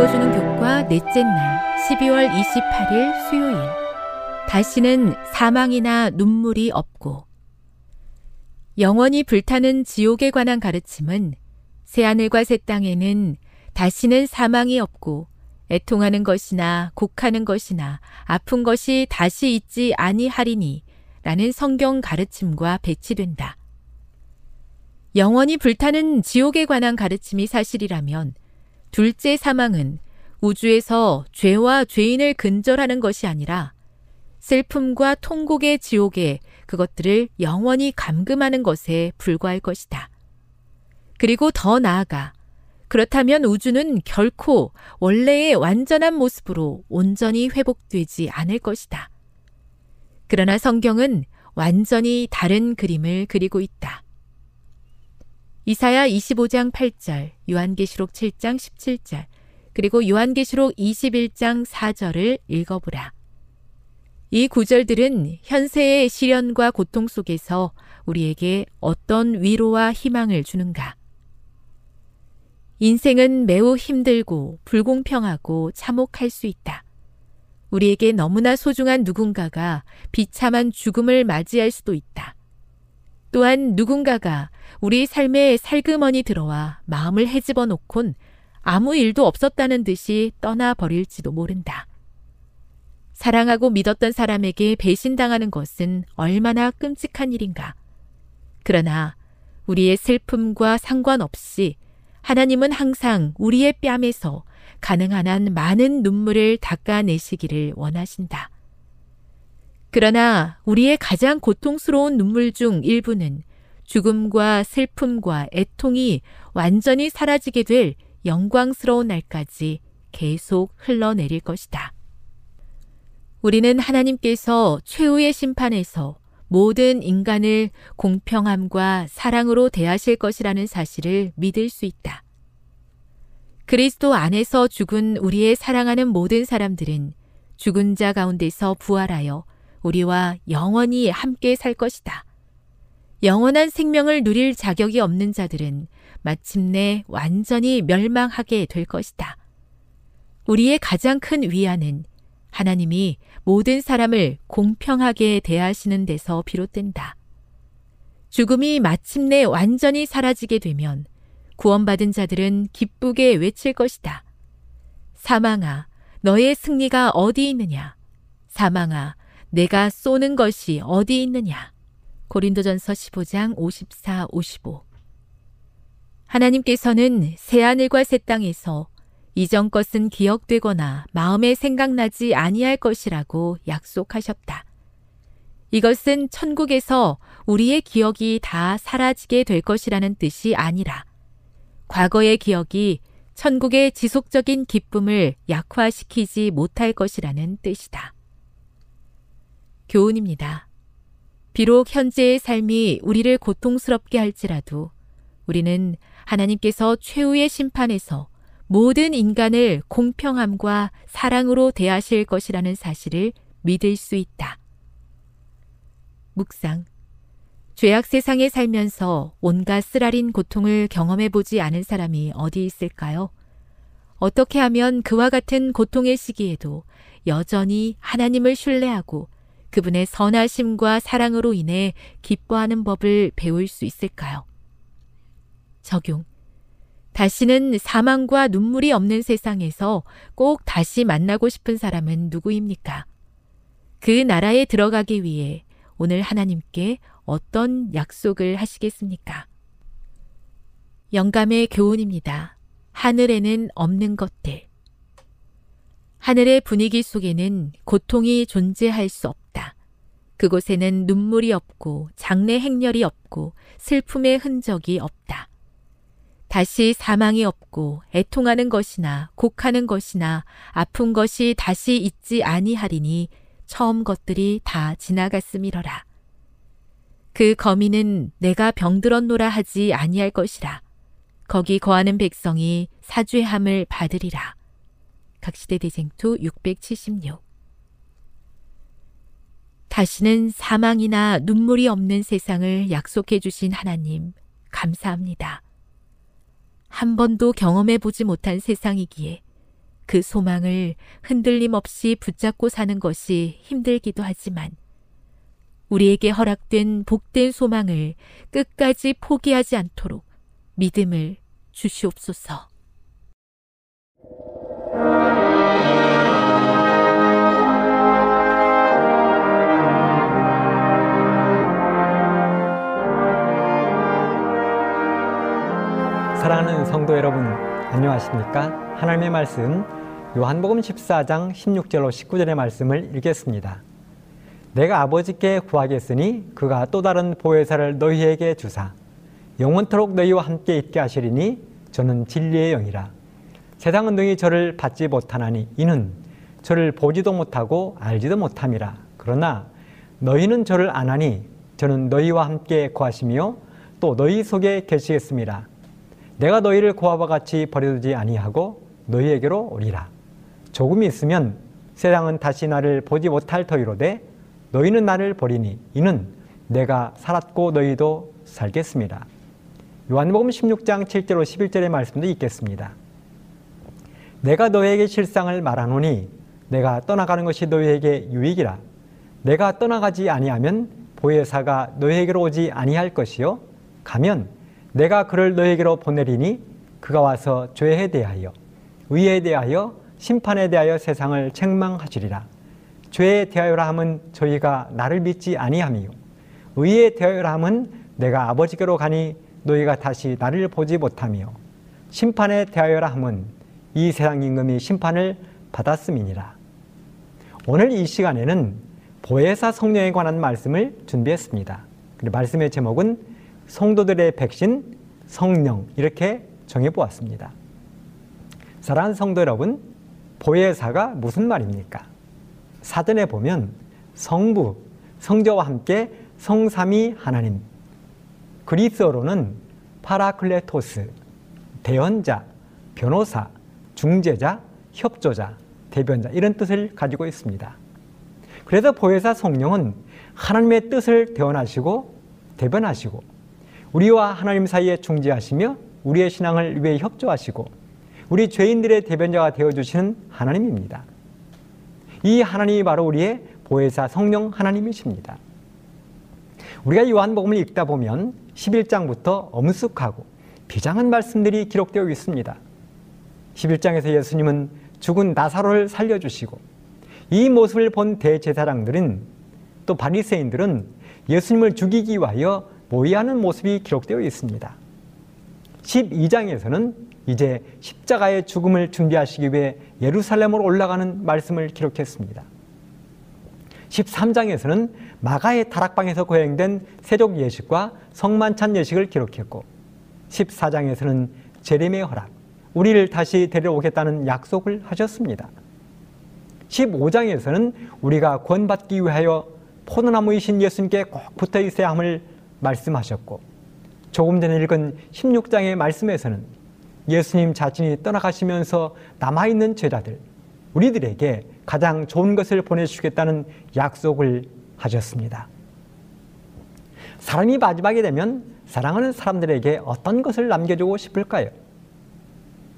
읽어주는 교과 넷째 날 12월 28일 수요일 다시는 사망이나 눈물이 없고 영원히 불타는 지옥에 관한 가르침은 새하늘과 새 땅에는 다시는 사망이 없고 애통하는 것이나 곡하는 것이나 아픈 것이 다시 있지 아니하리니 라는 성경 가르침과 배치된다. 영원히 불타는 지옥에 관한 가르침이 사실이라면 둘째 사망은 우주에서 죄와 죄인을 근절하는 것이 아니라 슬픔과 통곡의 지옥에 그것들을 영원히 감금하는 것에 불과할 것이다. 그리고 더 나아가 그렇다면 우주는 결코 원래의 완전한 모습으로 온전히 회복되지 않을 것이다. 그러나 성경은 완전히 다른 그림을 그리고 있다. 이사야 25장 8절, 요한계시록 7장 17절, 그리고 요한계시록 21장 4절을 읽어보라. 이 구절들은 현세의 시련과 고통 속에서 우리에게 어떤 위로와 희망을 주는가? 인생은 매우 힘들고 불공평하고 참혹할 수 있다. 우리에게 너무나 소중한 누군가가 비참한 죽음을 맞이할 수도 있다. 또한 누군가가 우리 삶에 살그머니 들어와 마음을 헤집어 놓곤 아무 일도 없었다는 듯이 떠나버릴지도 모른다. 사랑하고 믿었던 사람에게 배신당하는 것은 얼마나 끔찍한 일인가. 그러나 우리의 슬픔과 상관없이 하나님은 항상 우리의 뺨에서 가능한 한 많은 눈물을 닦아내시기를 원하신다. 그러나 우리의 가장 고통스러운 눈물 중 일부는 죽음과 슬픔과 애통이 완전히 사라지게 될 영광스러운 날까지 계속 흘러내릴 것이다. 우리는 하나님께서 최후의 심판에서 모든 인간을 공평함과 사랑으로 대하실 것이라는 사실을 믿을 수 있다. 그리스도 안에서 죽은 우리의 사랑하는 모든 사람들은 죽은 자 가운데서 부활하여 우리와 영원히 함께 살 것이다. 영원한 생명을 누릴 자격이 없는 자들은 마침내 완전히 멸망하게 될 것이다. 우리의 가장 큰 위안은 하나님이 모든 사람을 공평하게 대하시는 데서 비롯된다. 죽음이 마침내 완전히 사라지게 되면 구원받은 자들은 기쁘게 외칠 것이다. 사망아, 너의 승리가 어디 있느냐? 사망아, 내가 쏘는 것이 어디 있느냐. 고린도전서 15장 54, 55. 하나님께서는 새하늘과 새 땅에서 이전 것은 기억되거나 마음에 생각나지 아니할 것이라고 약속하셨다. 이것은 천국에서 우리의 기억이 다 사라지게 될 것이라는 뜻이 아니라 과거의 기억이 천국의 지속적인 기쁨을 약화시키지 못할 것이라는 뜻이다. 교훈입니다. 비록 현재의 삶이 우리를 고통스럽게 할지라도 우리는 하나님께서 최후의 심판에서 모든 인간을 공평함과 사랑으로 대하실 것이라는 사실을 믿을 수 있다. 묵상. 죄악 세상에 살면서 온갖 쓰라린 고통을 경험해 보지 않은 사람이 어디 있을까요? 어떻게 하면 그와 같은 고통의 시기에도 여전히 하나님을 신뢰하고 그분의 선하심과 사랑으로 인해 기뻐하는 법을 배울 수 있을까요? 적용. 다시는 사망과 눈물이 없는 세상에서 꼭 다시 만나고 싶은 사람은 누구입니까? 그 나라에 들어가기 위해 오늘 하나님께 어떤 약속을 하시겠습니까? 영감의 교훈입니다. 하늘에는 없는 것들. 하늘의 분위기 속에는 고통이 존재할 수 없다. 그곳에는 눈물이 없고 장래 행렬이 없고 슬픔의 흔적이 없다. 다시 사망이 없고 애통하는 것이나 곡하는 것이나 아픈 것이 다시 있지 아니하리니 처음 것들이 다 지나갔음이러라. 그 거미는 내가 병들었노라 하지 아니할 것이라. 거기 거하는 백성이 사죄함을 받으리라. 각시대 대쟁투 676 다시는 사망이나 눈물이 없는 세상을 약속해 주신 하나님, 감사합니다. 한 번도 경험해 보지 못한 세상이기에 그 소망을 흔들림 없이 붙잡고 사는 것이 힘들기도 하지만 우리에게 허락된 복된 소망을 끝까지 포기하지 않도록 믿음을 주시옵소서. 사랑하는 성도 여러분, 안녕하십니까? 하나님의 말씀, 요한복음 14장 16절로 19절의 말씀을 읽겠습니다. 내가 아버지께 구하겠으니 그가 또 다른 보혜사를 너희에게 주사 영원토록 너희와 함께 있게 하시리니 저는 진리의 영이라 세상은 너희 저를 받지 못하나니 이는 저를 보지도 못하고 알지도 못함이라 그러나 너희는 저를 아나니 저는 너희와 함께 구하시며 또 너희 속에 계시겠습니다 내가 너희를 고아와 같이 버려두지 아니하고 너희에게로 오리라 조금 있으면 세상은 다시 나를 보지 못할 터이로되 너희는 나를 버리니 이는 내가 살았고 너희도 살겠습니다. 요한복음 16장 7절로 11절의 말씀도 있겠습니다. 내가 너에게 실상을 말하노니 내가 떠나가는 것이 너희에게 유익이라. 내가 떠나가지 아니하면 보혜사가 너희에게로 오지 아니할 것이요 가면 내가 그를 너희에게로 보내리니 그가 와서 죄에 대하여 의에 대하여 심판에 대하여 세상을 책망하시리라. 죄에 대하여라 함은 저희가 나를 믿지 아니함이요 의에 대하여라 함은 내가 아버지께로 가니 너희가 다시 나를 보지 못하며 심판에 대하여라 함은 이 세상 임금이 심판을 받았음이니라. 오늘 이 시간에는 보혜사 성령에 관한 말씀을 준비했습니다. 말씀의 제목은 성도들의 백신 성령 이렇게 정해 보았습니다. 사랑하는 성도 여러분, 보혜사가 무슨 말입니까? 사전에 보면 성부, 성자와 함께 성삼위 하나님. 그리스어로는 파라클레토스, 대언자, 변호사, 중재자, 협조자, 대변자 이런 뜻을 가지고 있습니다. 그래서 보혜사 성령은 하나님의 뜻을 대언하시고 대변하시고 우리와 하나님 사이에 중재하시며 우리의 신앙을 위해 협조하시고 우리 죄인들의 대변자가 되어 주시는 하나님입니다. 이 하나님이 바로 우리의 보혜사 성령 하나님이십니다. 우리가 요한복음을 읽다 보면 11장부터 엄숙하고 비장한 말씀들이 기록되어 있습니다. 11장에서 예수님은 죽은 나사로를 살려주시고 이 모습을 본 대제사장들은 또 바리새인들은 예수님을 죽이기 위하여 모의하는 모습이 기록되어 있습니다. 12장에서는 이제 십자가의 죽음을 준비하시기 위해 예루살렘으로 올라가는 말씀을 기록했습니다. 13장에서는 마가의 다락방에서 거행된 세족 예식과 성만찬 예식을 기록했고 14장에서는 제림의 허락, 우리를 다시 데려오겠다는 약속을 하셨습니다. 15장에서는 우리가 구원받기 위하여 포도나무이신 예수님께 꼭 붙어 있어야 함을 말씀하셨고 조금 전에 읽은 16장의 말씀에서는 예수님 자신이 떠나가시면서 남아있는 제자들, 우리들에게 가장 좋은 것을 보내주시겠다는 약속을 하셨습니다. 사람이 마지막에 되면 사랑하는 사람들에게 어떤 것을 남겨주고 싶을까요?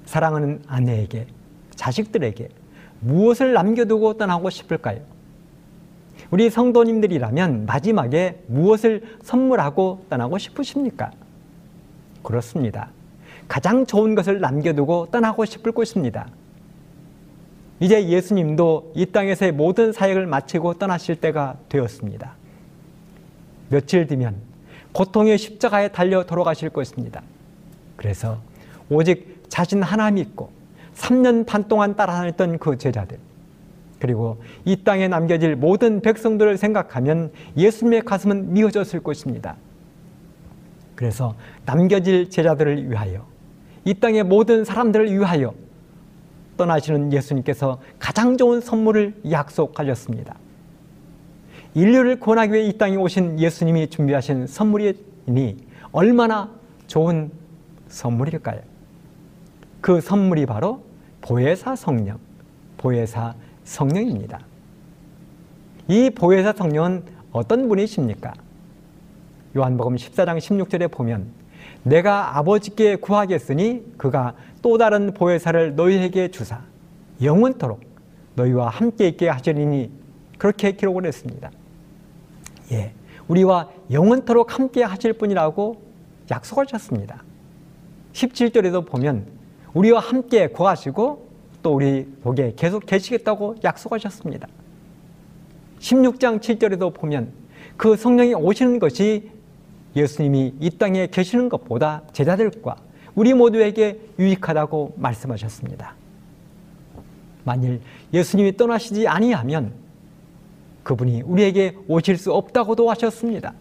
사랑하는 아내에게, 자식들에게 무엇을 남겨두고 떠나고 싶을까요? 우리 성도님들이라면 마지막에 무엇을 선물하고 떠나고 싶으십니까? 그렇습니다. 가장 좋은 것을 남겨두고 떠나고 싶을 것입니다. 이제 예수님도 이 땅에서의 모든 사역을 마치고 떠나실 때가 되었습니다. 며칠 뒤면 고통의 십자가에 달려 돌아가실 것입니다. 그래서 오직 자신 하나 믿고 3년 반 동안 따라다녔던 그 제자들 그리고 이 땅에 남겨질 모든 백성들을 생각하면 예수님의 가슴은 미어졌을 것입니다. 그래서 남겨질 제자들을 위하여 이 땅의 모든 사람들을 위하여 떠나시는 예수님께서 가장 좋은 선물을 약속하셨습니다. 인류를 구원하기 위해 이 땅에 오신 예수님이 준비하신 선물이니 얼마나 좋은 선물일까요? 그 선물이 바로 보혜사 성령, 보혜사 성령입니다. 이 보혜사 성령은 어떤 분이십니까? 요한복음 14장 16절에 보면 내가 아버지께 구하겠으니 그가 또 다른 보혜사를 너희에게 주사 영원토록 너희와 함께 있게 하시리니 그렇게 기록을 했습니다. 예, 우리와 영원토록 함께 하실 분이라고 약속하셨습니다. 17절에도 보면 우리와 함께 구하시고 또 우리 복에 계속 계시겠다고 약속하셨습니다. 16장 7절에도 보면 그 성령이 오시는 것이 예수님이 이 땅에 계시는 것보다 제자들과 우리 모두에게 유익하다고 말씀하셨습니다. 만일 예수님이 떠나시지 아니하면 그분이 우리에게 오실 수 없다고도 하셨습니다.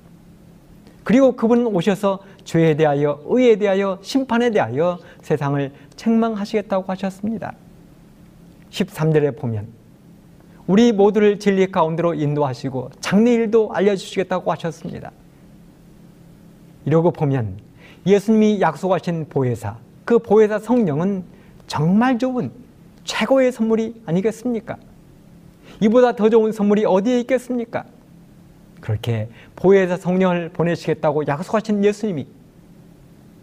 그리고 그분은 오셔서 죄에 대하여 의에 대하여 심판에 대하여 세상을 책망하시겠다고 하셨습니다. 13절에 보면 우리 모두를 진리 가운데로 인도하시고 장래일도 알려주시겠다고 하셨습니다. 이러고 보면 예수님이 약속하신 보혜사, 그 보혜사 성령은 정말 좋은 최고의 선물이 아니겠습니까? 이보다 더 좋은 선물이 어디에 있겠습니까? 그렇게 보혜사 성령을 보내시겠다고 약속하신 예수님이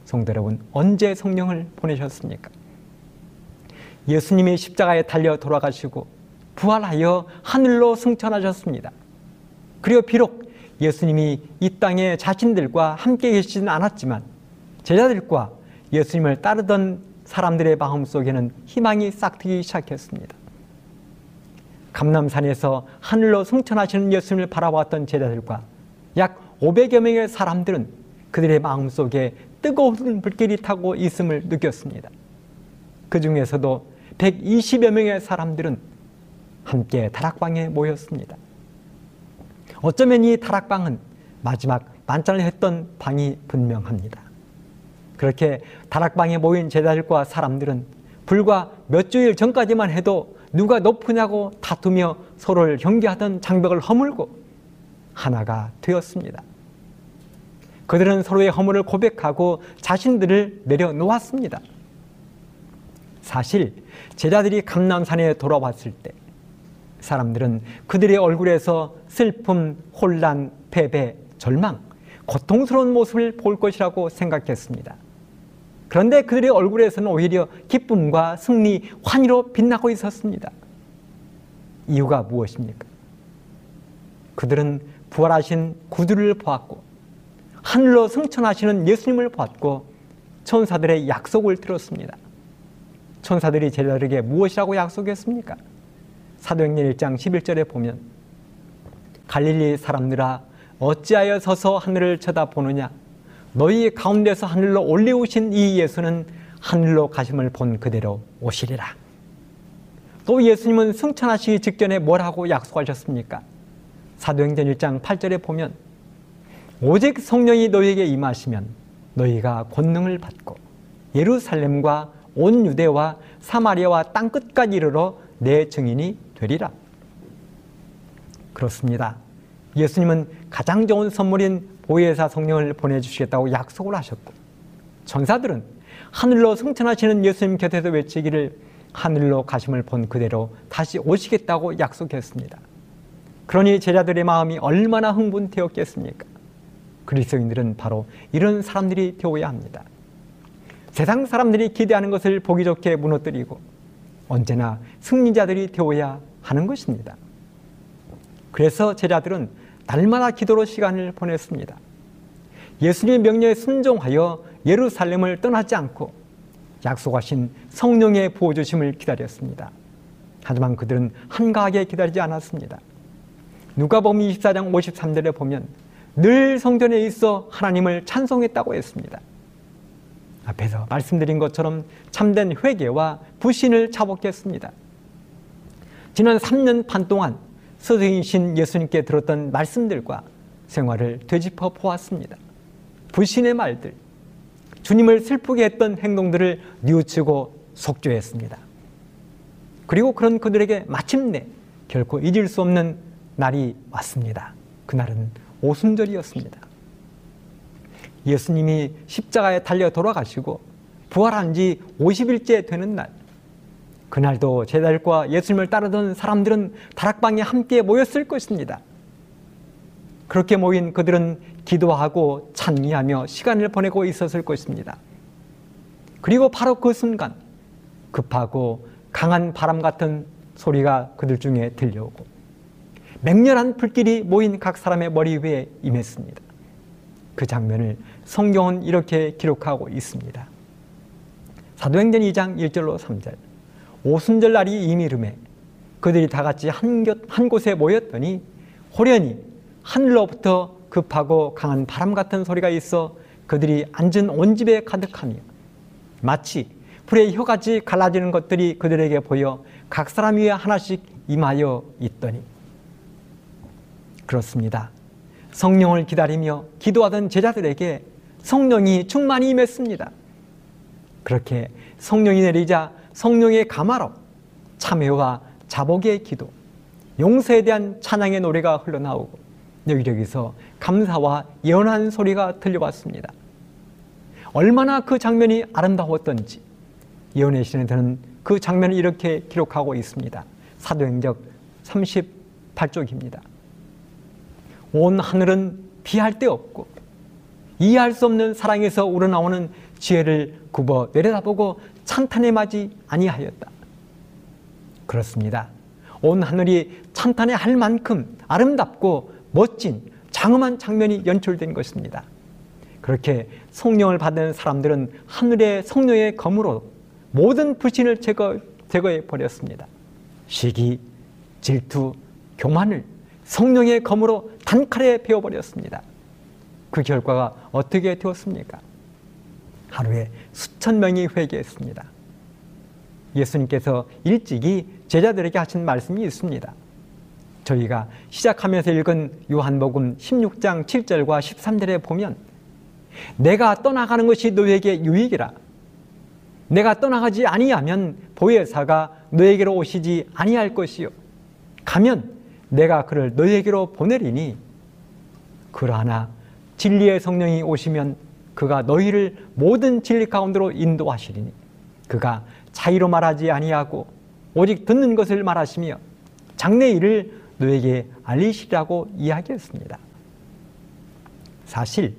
성도 여러분 언제 성령을 보내셨습니까? 예수님이 십자가에 달려 돌아가시고 부활하여 하늘로 승천하셨습니다. 그리고 비록 예수님이 이 땅에 자신들과 함께 계시지는 않았지만 제자들과 예수님을 따르던 사람들의 마음 속에는 희망이 싹트기 시작했습니다. 감남산에서 하늘로 승천하시는 예수님을 바라보았던 제자들과 약 500여 명의 사람들은 그들의 마음 속에 뜨거운 불길이 타고 있음을 느꼈습니다. 그 중에서도 120여 명의 사람들은 함께 다락방에 모였습니다. 어쩌면 이 다락방은 마지막 만찬을 했던 방이 분명합니다. 그렇게 다락방에 모인 제자들과 사람들은 불과 몇 주일 전까지만 해도 누가 높으냐고 다투며 서로를 경계하던 장벽을 허물고 하나가 되었습니다. 그들은 서로의 허물을 고백하고 자신들을 내려놓았습니다. 사실 제자들이 감남산에 돌아왔을 때 사람들은 그들의 얼굴에서 슬픔, 혼란, 패배, 절망, 고통스러운 모습을 볼 것이라고 생각했습니다. 그런데 그들의 얼굴에서는 오히려 기쁨과 승리, 환희로 빛나고 있었습니다. 이유가 무엇입니까? 그들은 부활하신 구주를 보았고 하늘로 승천하시는 예수님을 보았고 천사들의 약속을 들었습니다. 천사들이 제자들에게 무엇이라고 약속했습니까? 사도행전 1장 11절에 보면 갈릴리 사람들아 어찌하여 서서 하늘을 쳐다보느냐 너희 가운데서 하늘로 올리우신 이 예수는 하늘로 가심을 본 그대로 오시리라. 또 예수님은 승천하시기 직전에 뭐라고 약속하셨습니까? 사도행전 1장 8절에 보면 오직 성령이 너희에게 임하시면 너희가 권능을 받고 예루살렘과 온 유대와 사마리아와 땅 끝까지 이르러 내 증인이 되리라. 그렇습니다. 예수님은 가장 좋은 선물인 보혜사 성령을 보내주시겠다고 약속을 하셨고 전사들은 하늘로 승천하시는 예수님 곁에서 외치기를 하늘로 가심을 본 그대로 다시 오시겠다고 약속했습니다. 그러니 제자들의 마음이 얼마나 흥분되었겠습니까? 그리스도인들은 바로 이런 사람들이 되어야 합니다. 세상 사람들이 기대하는 것을 보기 좋게 무너뜨리고 언제나 승리자들이 되어야 하는 것입니다. 그래서 제자들은 날마다 기도로 시간을 보냈습니다. 예수님의 명령에 순종하여 예루살렘을 떠나지 않고 약속하신 성령의 부어주심을 기다렸습니다. 하지만 그들은 한가하게 기다리지 않았습니다. 누가복음 24장 53절에 보면 늘 성전에 있어 하나님을 찬송했다고 했습니다. 앞에서 말씀드린 것처럼 참된 회개와 부신을 차복했습니다. 지난 3년 반 동안 스승이신 예수님께 들었던 말씀들과 생활을 되짚어 보았습니다. 부신의 말들, 주님을 슬프게 했던 행동들을 뉘우치고 속죄했습니다. 그리고 그런 그들에게 마침내 결코 잊을 수 없는 날이 왔습니다. 그날은 오순절이었습니다. 예수님이 십자가에 달려 돌아가시고 부활한 지 50일째 되는 날, 그날도 제자들과 예수님을 따르던 사람들은 다락방에 함께 모였을 것입니다. 그렇게 모인 그들은 기도하고 찬미하며 시간을 보내고 있었을 것입니다. 그리고 바로 그 순간 급하고 강한 바람 같은 소리가 그들 중에 들려오고 맹렬한 불길이 모인 각 사람의 머리 위에 임했습니다. 그 장면을 성경은 이렇게 기록하고 있습니다. 사도행전 2장 1절로 3절 오순절 날이 이미름에 그들이 다 같이 한, 곁, 한 곳에 모였더니 호련히 하늘로부터 급하고 강한 바람 같은 소리가 있어 그들이 앉은 온 집에 가득하며 마치 불의 혀같이 갈라지는 것들이 그들에게 보여 각 사람 위에 하나씩 임하여 있더니 그렇습니다. 성령을 기다리며 기도하던 제자들에게 성령이 충만히 임했습니다. 그렇게 성령이 내리자 성령의 감화로 참회와 자복의 기도, 용서에 대한 찬양의 노래가 흘러나오고 여기저기서 감사와 예언한 소리가 들려왔습니다. 얼마나 그 장면이 아름다웠던지 예언의 신에서는 그 장면을 이렇게 기록하고 있습니다. 사도행적 38쪽입니다. 온 하늘은 비할 데 없고 이해할 수 없는 사랑에서 우러나오는 지혜를 굽어 내려다보고 찬탄에 맞이 아니하였다. 그렇습니다. 온 하늘이 찬탄에 할 만큼 아름답고 멋진 장엄한 장면이 연출된 것입니다. 그렇게 성령을 받은 사람들은 하늘의 성령의 검으로 모든 불신을 제거, 제거해 버렸습니다. 시기, 질투, 교만을 성령의 검으로 단칼에 베어버렸습니다. 그 결과가 어떻게 되었습니까? 하루에 수천 명이 회개했습니다. 예수님께서 일찍이 제자들에게 하신 말씀이 있습니다. 저희가 시작하면서 읽은 요한복음 16장 7절과 13절에 보면 내가 떠나가는 것이 너에게 유익이라 내가 떠나가지 아니하면 보혜사가 너에게로 오시지 아니할 것이요 가면 내가 그를 너에게로 보내리니 그러나 진리의 성령이 오시면 그가 너희를 모든 진리 가운데로 인도하시리니 그가 차이로 말하지 아니하고 오직 듣는 것을 말하시며 장래 일을 너에게 알리시라고 이야기했습니다. 사실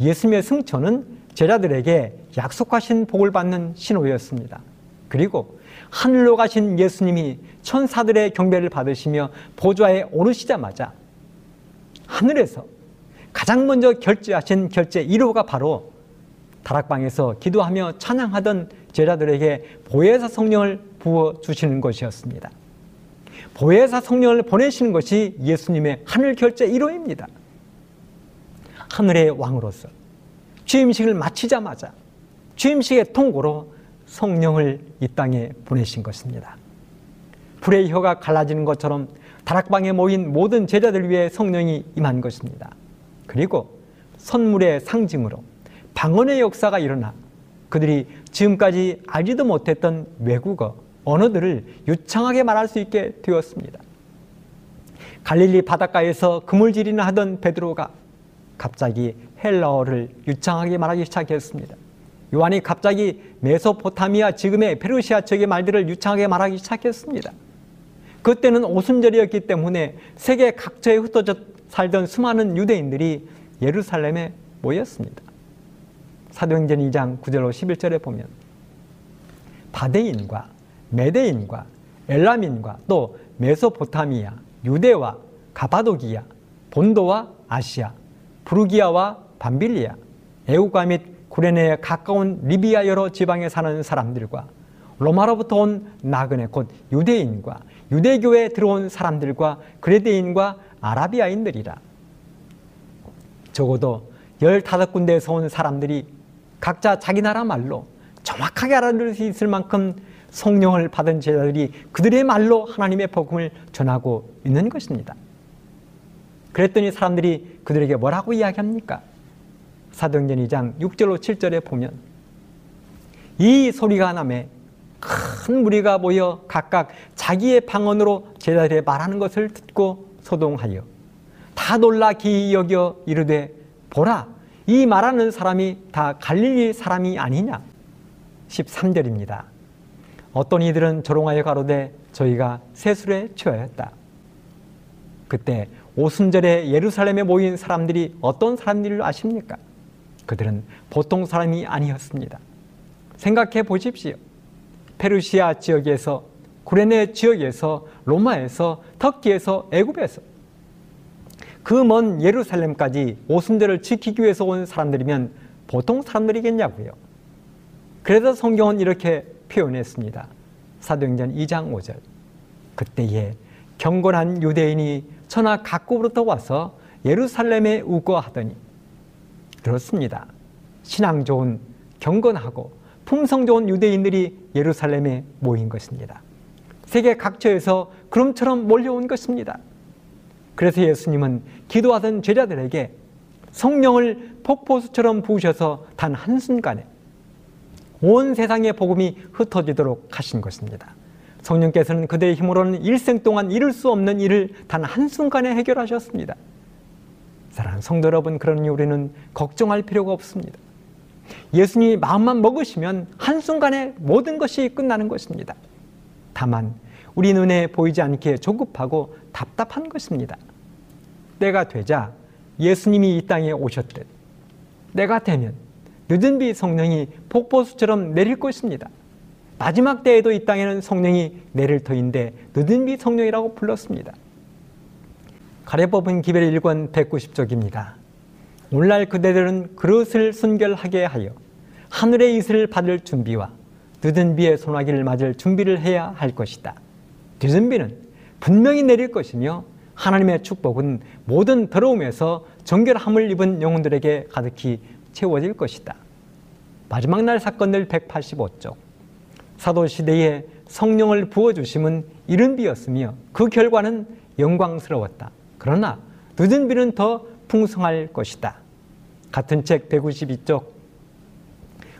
예수님의 승천은 제자들에게 약속하신 복을 받는 신호였습니다. 그리고 하늘로 가신 예수님이 천사들의 경배를 받으시며 보좌에 오르시자마자 하늘에서 가장 먼저 결제하신 결제 1호가 바로 다락방에서 기도하며 찬양하던 제자들에게 보혜사 성령을 부어 주시는 것이었습니다. 보혜사 성령을 보내시는 것이 예수님의 하늘 결제 1호입니다. 하늘의 왕으로서 취임식을 마치자마자 취임식의 통고로 성령을 이 땅에 보내신 것입니다. 불의 혀가 갈라지는 것처럼 다락방에 모인 모든 제자들 위해 성령이 임한 것입니다. 그리고 선물의 상징으로 방언의 역사가 일어나 그들이 지금까지 알지도 못했던 외국어, 언어들을 유창하게 말할 수 있게 되었습니다. 갈릴리 바닷가에서 그물질이나 하던 베드로가 갑자기 헬라어를 유창하게 말하기 시작했습니다. 요한이 갑자기 메소포타미아 지금의 페르시아 쪽의 말들을 유창하게 말하기 시작했습니다. 그때는 오순절이었기 때문에 세계 각처에 흩어져 살던 수많은 유대인들이 예루살렘에 모였습니다. 사도행전 2장 9절로 11절에 보면 바데인과 메데인과 엘라민과 또 메소포타미아, 유대와 가바도기아, 본도와 아시아, 부르기아와 밤빌리아, 에우가 및 구레네에 가까운 리비아 여러 지방에 사는 사람들과 로마로부터 온 나그네 곧 유대인과 유대교에 들어온 사람들과 그레데인과 아라비아인들이라. 적어도 15군데에서 온 사람들이 각자 자기 나라 말로 정확하게 알아들을 수 있을 만큼 성령을 받은 제자들이 그들의 말로 하나님의 복음을 전하고 있는 것입니다. 그랬더니 사람들이 그들에게 뭐라고 이야기합니까? 사도행전 2장 6절로 7절에 보면 이 소리가 남에 큰 무리가 모여 각각 자기의 방언으로 제자들의 말하는 것을 듣고 소동하여 다 놀라 기이 여겨 이르되 보라 이 말하는 사람이 다 갈릴리 사람이 아니냐 13절입니다. 어떤 이들은 조롱하여 가로되 저희가 세술에 취하였다. 그때 오순절에 예루살렘에 모인 사람들이 어떤 사람들을 아십니까? 그들은 보통 사람이 아니었습니다. 생각해 보십시오. 페르시아 지역에서 구레네 지역에서 로마에서 터키에서 애굽에서 그 먼 예루살렘까지 오순절을 지키기 위해서 온 사람들이면 보통 사람들이겠냐고요. 그래서 성경은 이렇게 표현했습니다. 사도행전 2장 5절. 그때에 경건한 유대인이 천하 각국으로부터 와서 예루살렘에 우거하더니 그렇습니다. 신앙 좋은 경건하고 품성 좋은 유대인들이 예루살렘에 모인 것입니다. 세계 각처에서 그럼처럼 몰려온 것입니다. 그래서 예수님은 기도하던 제자들에게 성령을 폭포수처럼 부으셔서 단 한순간에 온 세상의 복음이 흩어지도록 하신 것입니다. 성령께서는 그들의 힘으로는 일생 동안 이룰 수 없는 일을 단 한순간에 해결하셨습니다. 사랑하는 성도 여러분, 그러니 우리는 걱정할 필요가 없습니다. 예수님이 마음만 먹으시면 한순간에 모든 것이 끝나는 것입니다. 다만 우리 눈에 보이지 않게 조급하고 답답한 것입니다. 때가 되자 예수님이 이 땅에 오셨듯 때가 되면 늦은 비 성령이 폭포수처럼 내릴 것입니다. 마지막 때에도 이 땅에는 성령이 내릴 터인데 늦은 비 성령이라고 불렀습니다. 가래법은 기별 1권 190쪽입니다. 오늘날 그대들은 그릇을 순결하게 하여 하늘의 이슬을 받을 준비와 늦은 비의 소나기를 맞을 준비를 해야 할 것이다. 늦은 비는 분명히 내릴 것이며 하나님의 축복은 모든 더러움에서 정결함을 입은 영혼들에게 가득히 채워질 것이다. 마지막 날 사건들 185쪽. 사도 시대에 성령을 부어 주심은 이른 비였으며 그 결과는 영광스러웠다. 그러나 늦은 비는 더 풍성할 것이다. 같은 책 192쪽.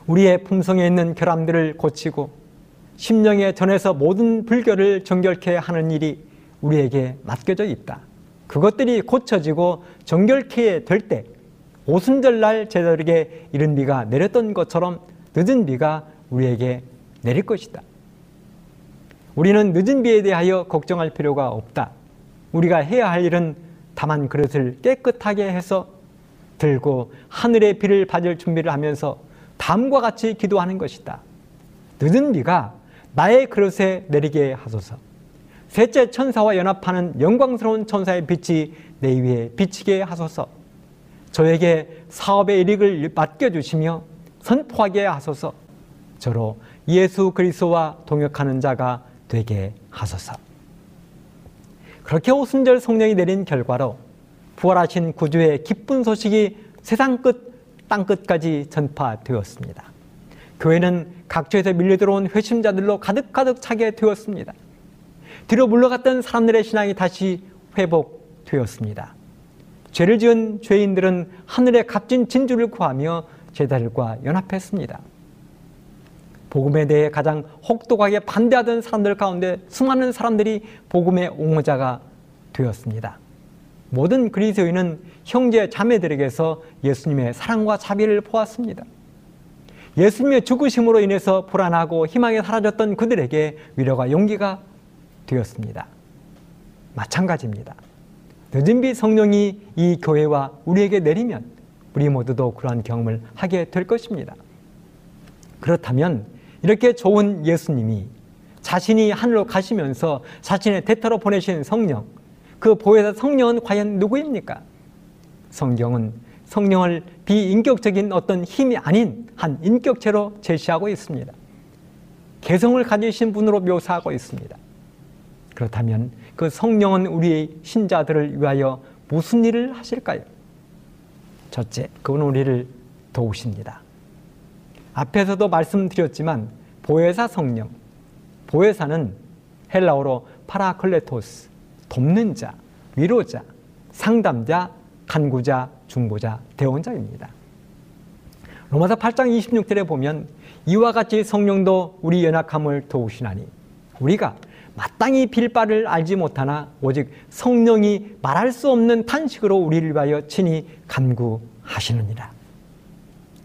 우리의 품성에 있는 결함들을 고치고 심령에 전해서 모든 불교를 정결케 하는 일이 우리에게 맡겨져 있다. 그것들이 고쳐지고 정결케 될 때 오순절 날 제자들에게 이른 비가 내렸던 것처럼 늦은 비가 우리에게 내릴 것이다. 우리는 늦은 비에 대하여 걱정할 필요가 없다. 우리가 해야 할 일은 다만 그릇을 깨끗하게 해서 들고 하늘의 비를 받을 준비를 하면서 다음과 같이 기도하는 것이다. 늦은 비가 나의 그릇에 내리게 하소서. 셋째 천사와 연합하는 영광스러운 천사의 빛이 내 위에 비치게 하소서. 저에게 사업의 이익을 맡겨주시며 선포하게 하소서 저로 예수 그리스도와 동역하는 자가 되게 하소서. 그렇게 오순절 성령이 내린 결과로 부활하신 구주의 기쁜 소식이 세상 끝, 땅 끝까지 전파되었습니다. 교회는 각처에서 밀려 들어온 회심자들로 가득가득 차게 되었습니다. 뒤로 물러갔던 사람들의 신앙이 다시 회복되었습니다. 죄를 지은 죄인들은 하늘의 값진 진주를 구하며 제자들과 연합했습니다. 복음에 대해 가장 혹독하게 반대하던 사람들 가운데 수많은 사람들이 복음의 옹호자가 되었습니다. 모든 그리스도인은 형제 자매들에게서 예수님의 사랑과 자비를 보았습니다. 예수님의 죽으심으로 인해서 불안하고 희망이 사라졌던 그들에게 위로가 용기가 되었습니다. 마찬가지입니다. 늦은 비 성령이 이 교회와 우리에게 내리면 우리 모두도 그러한 경험을 하게 될 것입니다. 그렇다면 이렇게 좋은 예수님이 자신이 하늘로 가시면서 자신의 대타로 보내신 성령, 그 보혜사 성령은 과연 누구입니까? 성경은 성령을 비인격적인 어떤 힘이 아닌 한 인격체로 제시하고 있습니다. 개성을 가지신 분으로 묘사하고 있습니다. 그렇다면 그 성령은 우리의 신자들을 위하여 무슨 일을 하실까요? 첫째, 그분 우리를 도우십니다. 앞에서도 말씀드렸지만 보혜사 성령, 보혜사는 헬라어로 파라클레토스, 돕는 자, 위로자, 상담자, 간구자, 중보자, 대원자입니다. 로마서 8장 26절에 보면 이와 같이 성령도 우리 연약함을 도우시나니 우리가 마땅히 빌 바를 알지 못하나 오직 성령이 말할 수 없는 탄식으로 우리를 위하여 친히 간구하시느니라.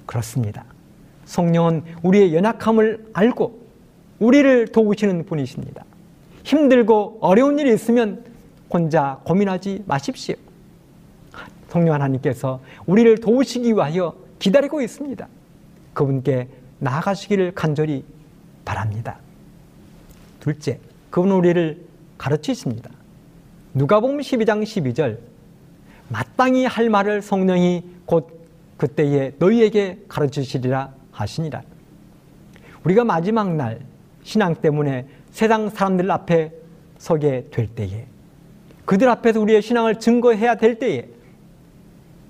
그렇습니다. 성령은 우리의 연약함을 알고 우리를 도우시는 분이십니다. 힘들고 어려운 일이 있으면 혼자 고민하지 마십시오. 성령 하나님께서 우리를 도우시기 위하여 기다리고 있습니다. 그분께 나아가시기를 간절히 바랍니다. 둘째, 그분 우리를 가르치십니다. 누가복음 12장 12절 마땅히 할 말을 성령이 곧 그때에 너희에게 가르치시리라 하시니라. 우리가 마지막 날 신앙 때문에 세상 사람들 앞에 서게 될 때에 그들 앞에서 우리의 신앙을 증거해야 될 때에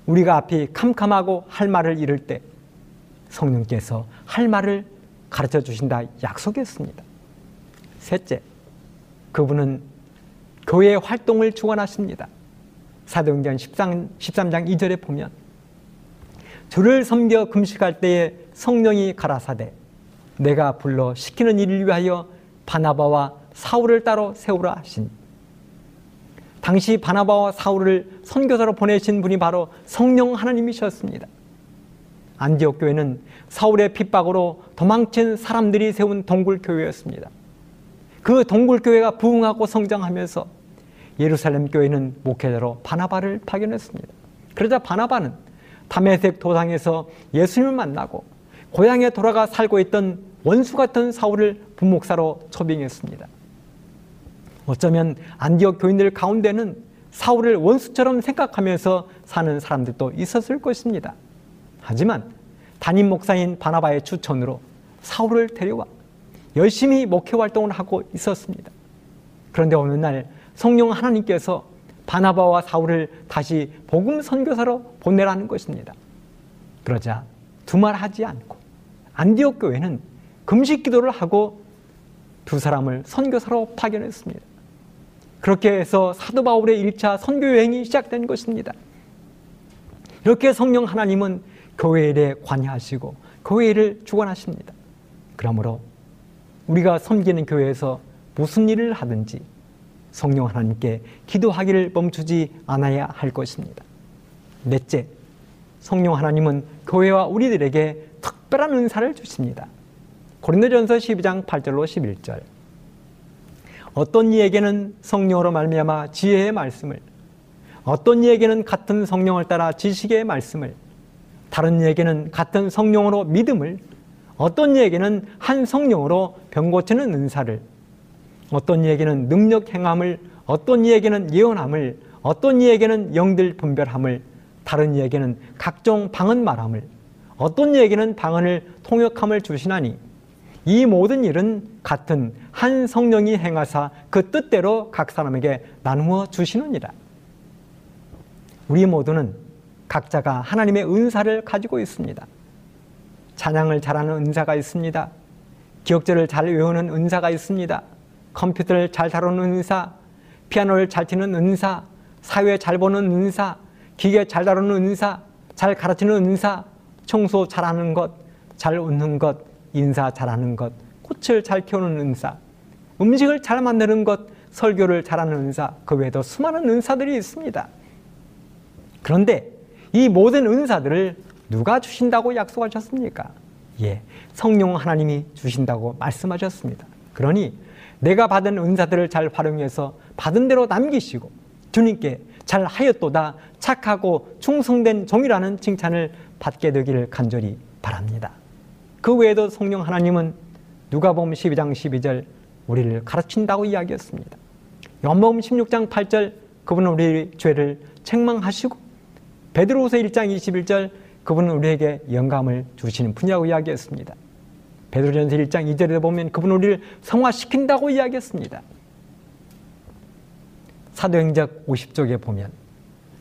우리가 앞이 캄캄하고 할 말을 잃을 때 성령께서 할 말을 가르쳐 주신다 약속했습니다. 셋째, 그분은 교회 활동을 주관하십니다. 사도행전 13, 13장 2절에 보면 주를 섬겨 금식할 때에 성령이 가라사대 내가 불러 시키는 일을 위하여 바나바와 사울을 따로 세우라 하신 당시 바나바와 사울을 선교사로 보내신 분이 바로 성령 하나님이셨습니다. 안디옥 교회는 사울의 핍박으로 도망친 사람들이 세운 동굴 교회였습니다. 그 동굴 교회가 부흥하고 성장하면서 예루살렘 교회는 목회자로 바나바를 파견했습니다. 그러자 바나바는 담에색 도상에서 예수님을 만나고 고향에 돌아가 살고 있던 원수 같은 사울을 부목사로 초빙했습니다. 어쩌면 안디옥 교인들 가운데는 사울을 원수처럼 생각하면서 사는 사람들도 있었을 것입니다. 하지만 담임 목사인 바나바의 추천으로 사울을 데려와 열심히 목회 활동을 하고 있었습니다. 그런데 어느 날 성령 하나님께서 바나바와 사울을 다시 복음 선교사로 보내라는 것입니다. 그러자 두말하지 않고 안디옥 교회는 금식 기도를 하고 두 사람을 선교사로 파견했습니다. 그렇게 해서 사도 바울의 1차 선교 여행이 시작된 것입니다. 이렇게 성령 하나님은 교회 일에 관여하시고 교회 일을 주관하십니다. 그러므로 우리가 섬기는 교회에서 무슨 일을 하든지 성령 하나님께 기도하기를 멈추지 않아야 할 것입니다. 넷째, 성령 하나님은 교회와 우리들에게 특별한 은사를 주십니다. 고린도전서 12장 8절로 11절. 어떤 이에게는 성령으로 말미암아 지혜의 말씀을 어떤 이에게는 같은 성령을 따라 지식의 말씀을 다른 이에게는 같은 성령으로 믿음을 어떤 이에게는 한 성령으로 병 고치는 은사를 어떤 이에게는 능력 행함을 어떤 이에게는 예언함을 어떤 이에게는 영들 분별함을 다른 이에게는 각종 방언 말함을 어떤 이에게는 방언을 통역함을 주시나니 이 모든 일은 같은 한 성령이 행하사 그 뜻대로 각 사람에게 나누어 주시느니라. 우리 모두는 각자가 하나님의 은사를 가지고 있습니다. 찬양을 잘하는 은사가 있습니다. 기억절을 잘 외우는 은사가 있습니다. 컴퓨터를 잘 다루는 은사, 피아노를 잘 치는 은사, 사회 잘 보는 은사, 기계 잘 다루는 은사, 잘 가르치는 은사, 청소 잘하는 것, 잘 웃는 것, 인사 잘하는 것, 꽃을 잘 키우는 은사, 음식을 잘 만드는 것, 설교를 잘하는 은사, 그 외에도 수많은 은사들이 있습니다. 그런데 이 모든 은사들을 누가 주신다고 약속하셨습니까? 예, 성령 하나님이 주신다고 말씀하셨습니다. 그러니 내가 받은 은사들을 잘 활용해서 받은 대로 남기시고 주님께 잘 하였도다 착하고 충성된 종이라는 칭찬을 받게 되기를 간절히 바랍니다. 그 외에도 성령 하나님은 누가복음 12장 12절 우리를 가르친다고 이야기했습니다. 연복음 16장 8절 그분은 우리 죄를 책망하시고 베드로후서 1장 21절 그분은 우리에게 영감을 주시는 분이라고 이야기했습니다. 베드로전서 1장 2절에 보면 그분은 우리를 성화시킨다고 이야기했습니다. 사도행적 50쪽에 보면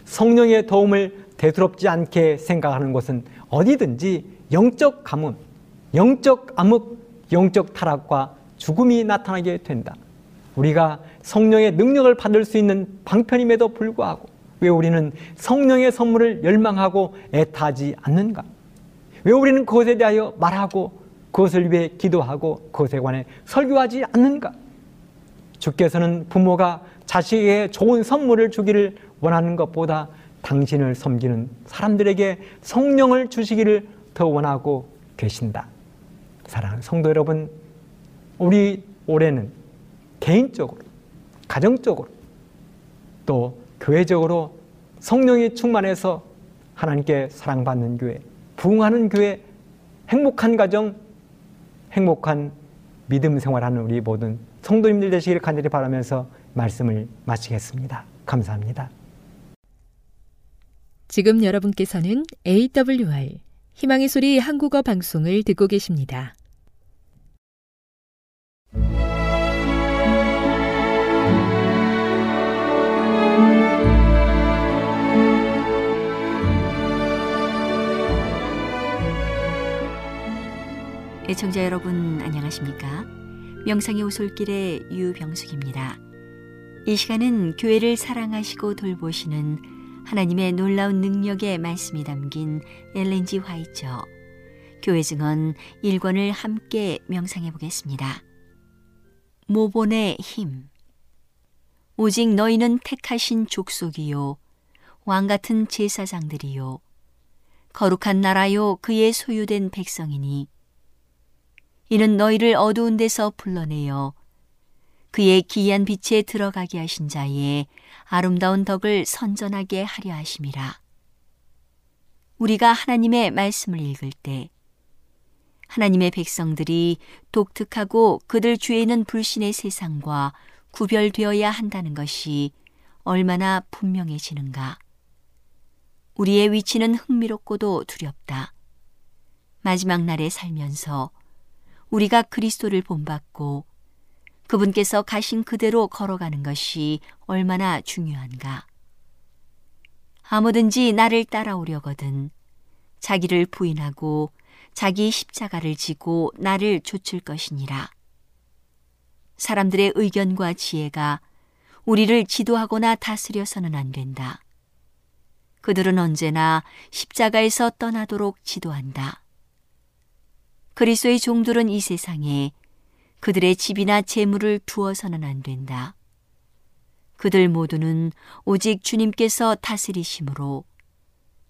성령의 도움을 대수롭지 않게 생각하는 것은 어디든지 영적 가뭄, 영적 암흑, 영적 타락과 죽음이 나타나게 된다. 우리가 성령의 능력을 받을 수 있는 방편임에도 불구하고 왜 우리는 성령의 선물을 열망하고 애타지 않는가? 왜 우리는 그것에 대하여 말하고 그것을 위해 기도하고 그것에 관해 설교하지 않는가? 주께서는 부모가 자식에게 좋은 선물을 주기를 원하는 것보다 당신을 섬기는 사람들에게 성령을 주시기를 더 원하고 계신다. 사랑하는 성도 여러분, 우리 올해는 개인적으로, 가정적으로, 또 교회적으로 성령이 충만해서 하나님께 사랑받는 교회, 부흥하는 교회, 행복한 가정, 행복한 믿음 생활하는 우리 모든 성도님들 되시기를 간절히 바라면서 말씀을 마치겠습니다. 감사합니다. 지금 여러분께서는 AWR 희망의 소리 한국어 방송을 듣고 계십니다. 애청자 여러분 안녕하십니까? 명상의 오솔길의 유병숙입니다. 이 시간은 교회를 사랑하시고 돌보시는 하나님의 놀라운 능력의 말씀이 담긴 엘렌지 화이처 교회 증언 1권을 함께 명상해 보겠습니다. 모본의 힘 오직 너희는 택하신 족속이요 왕 같은 제사장들이요 거룩한 나라요 그의 소유된 백성이니 이는 너희를 어두운 데서 불러내어 그의 기이한 빛에 들어가게 하신 자의 아름다운 덕을 선전하게 하려 하심이라. 우리가 하나님의 말씀을 읽을 때 하나님의 백성들이 독특하고 그들 주에는 불신의 세상과 구별되어야 한다는 것이 얼마나 분명해지는가. 우리의 위치는 흥미롭고도 두렵다. 마지막 날에 살면서 우리가 그리스도를 본받고 그분께서 가신 그대로 걸어가는 것이 얼마나 중요한가. 아무든지 나를 따라오려거든 자기를 부인하고 자기 십자가를 지고 나를 좇을 것이니라. 사람들의 의견과 지혜가 우리를 지도하거나 다스려서는 안 된다. 그들은 언제나 십자가에서 떠나도록 지도한다. 그리스도의 종들은 이 세상에 그들의 집이나 재물을 두어서는 안 된다. 그들 모두는 오직 주님께서 다스리심으로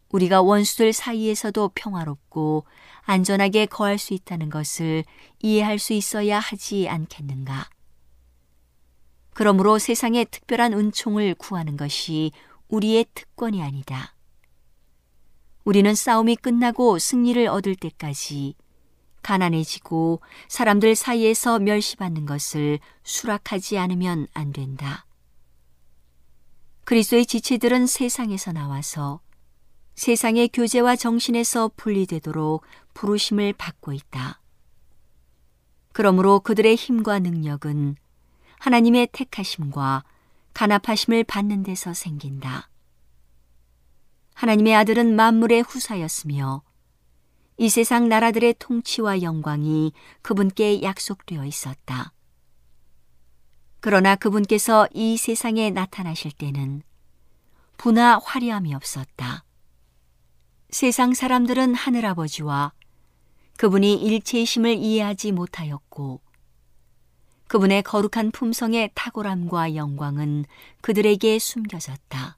우리가 원수들 사이에서도 평화롭고 안전하게 거할 수 있다는 것을 이해할 수 있어야 하지 않겠는가. 그러므로 세상의 특별한 은총을 구하는 것이 우리의 특권이 아니다. 우리는 싸움이 끝나고 승리를 얻을 때까지 가난해지고 사람들 사이에서 멸시받는 것을 수락하지 않으면 안 된다. 그리스도의 지체들은 세상에서 나와서 세상의 교제와 정신에서 분리되도록 부르심을 받고 있다. 그러므로 그들의 힘과 능력은 하나님의 택하심과 간합하심을 받는 데서 생긴다. 하나님의 아들은 만물의 후사였으며 이 세상 나라들의 통치와 영광이 그분께 약속되어 있었다. 그러나 그분께서 이 세상에 나타나실 때는 부나 화려함이 없었다. 세상 사람들은 하늘아버지와 그분이 일체의 심을 이해하지 못하였고 그분의 거룩한 품성의 탁월함과 영광은 그들에게 숨겨졌다.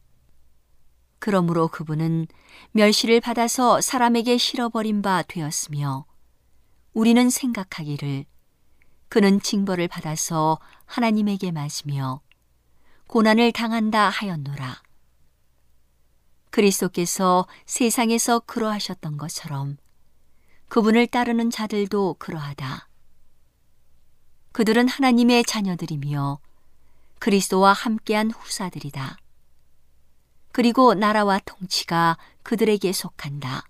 그러므로 그분은 멸시를 받아서 사람에게 실어버린 바 되었으며 우리는 생각하기를 그는 징벌을 받아서 하나님에게 맞으며 고난을 당한다 하였노라. 그리스도께서 세상에서 그러하셨던 것처럼 그분을 따르는 자들도 그러하다. 그들은 하나님의 자녀들이며 그리스도와 함께한 후사들이다. 그리고 나라와 통치가 그들에게 속한다.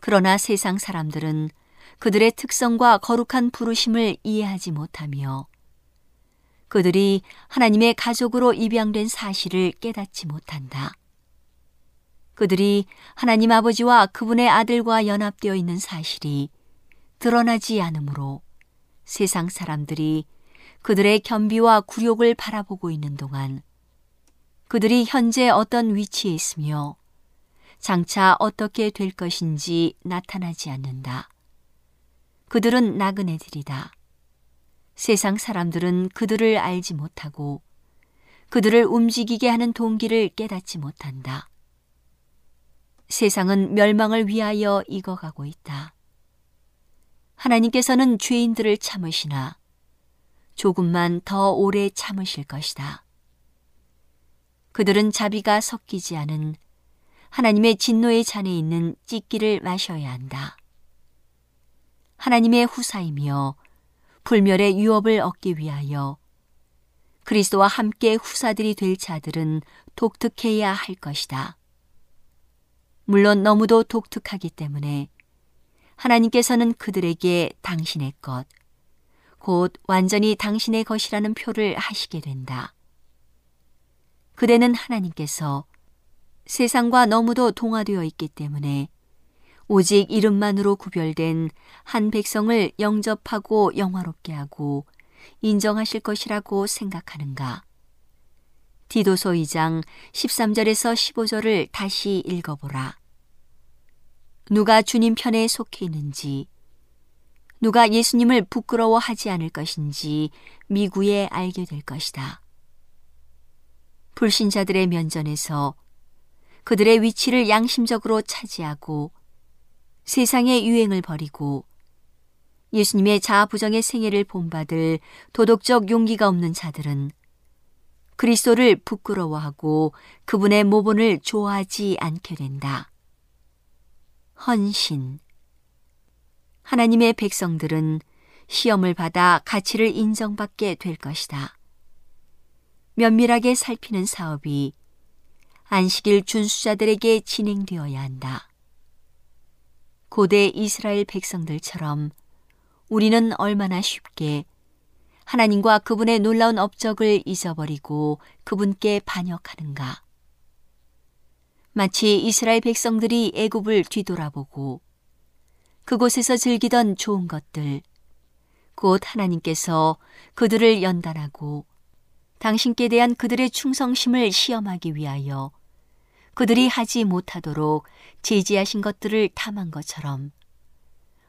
그러나 세상 사람들은 그들의 특성과 거룩한 부르심을 이해하지 못하며 그들이 하나님의 가족으로 입양된 사실을 깨닫지 못한다. 그들이 하나님 아버지와 그분의 아들과 연합되어 있는 사실이 드러나지 않으므로 세상 사람들이 그들의 겸비와 굴욕을 바라보고 있는 동안 그들이 현재 어떤 위치에 있으며 장차 어떻게 될 것인지 나타나지 않는다. 그들은 나그네들이다. 세상 사람들은 그들을 알지 못하고 그들을 움직이게 하는 동기를 깨닫지 못한다. 세상은 멸망을 위하여 익어가고 있다. 하나님께서는 죄인들을 참으시나 조금만 더 오래 참으실 것이다. 그들은 자비가 섞이지 않은 하나님의 진노의 잔에 있는 찢기를 마셔야 한다. 하나님의 후사이며 불멸의 유업을 얻기 위하여 그리스도와 함께 후사들이 될 자들은 독특해야 할 것이다. 물론 너무도 독특하기 때문에 하나님께서는 그들에게 당신의 것, 곧 완전히 당신의 것이라는 표를 하시게 된다. 그대는 하나님께서 세상과 너무도 동화되어 있기 때문에 오직 이름만으로 구별된 한 백성을 영접하고 영화롭게 하고 인정하실 것이라고 생각하는가? 디도서 2장 13절에서 15절을 다시 읽어보라. 누가 주님 편에 속해 있는지, 누가 예수님을 부끄러워하지 않을 것인지 미구에 알게 될 것이다. 불신자들의 면전에서 그들의 위치를 양심적으로 차지하고 세상의 유행을 버리고 예수님의 자아부정의 생애를 본받을 도덕적 용기가 없는 자들은 그리스도를 부끄러워하고 그분의 모본을 좋아하지 않게 된다. 헌신. 하나님의 백성들은 시험을 받아 가치를 인정받게 될 것이다. 면밀하게 살피는 사업이 안식일 준수자들에게 진행되어야 한다. 고대 이스라엘 백성들처럼 우리는 얼마나 쉽게 하나님과 그분의 놀라운 업적을 잊어버리고 그분께 반역하는가. 마치 이스라엘 백성들이 애굽을 뒤돌아보고 그곳에서 즐기던 좋은 것들, 곧 하나님께서 그들을 연단하고 당신께 대한 그들의 충성심을 시험하기 위하여 그들이 하지 못하도록 제지하신 것들을 탐한 것처럼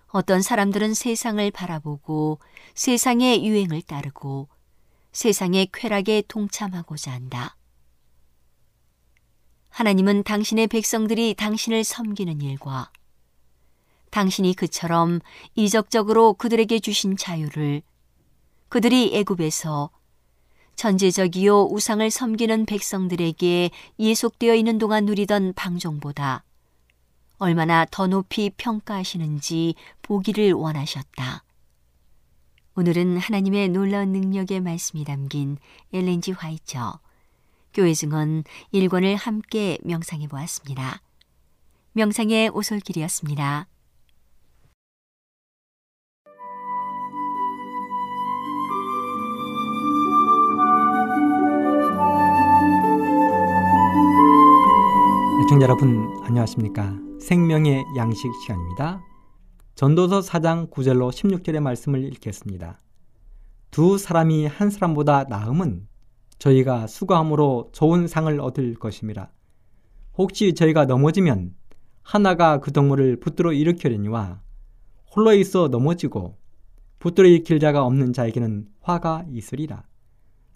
어떤 사람들은 세상을 바라보고 세상의 유행을 따르고 세상의 쾌락에 동참하고자 한다. 하나님은 당신의 백성들이 당신을 섬기는 일과 당신이 그처럼 이적적으로 그들에게 주신 자유를 그들이 애굽에서 전제적이요 우상을 섬기는 백성들에게 예속되어 있는 동안 누리던 방종보다 얼마나 더 높이 평가하시는지 보기를 원하셨다. 오늘은 하나님의 놀라운 능력의 말씀이 담긴 엘렌지 화이처 교회 증언 1권을 함께 명상해 보았습니다. 명상의 오솔길이었습니다. 애청자 여러분 안녕하십니까? 생명의 양식 시간입니다. 전도서 4장 9절로 16절의 말씀을 읽겠습니다. 두 사람이 한 사람보다 나음은 저희가 수고함으로 좋은 상을 얻을 것임이라. 혹시 저희가 넘어지면 하나가 그 동물을 붙들어 일으키려니와 홀로 있어 넘어지고 붙들어 일으킬 자가 없는 자에게는 화가 있으리라.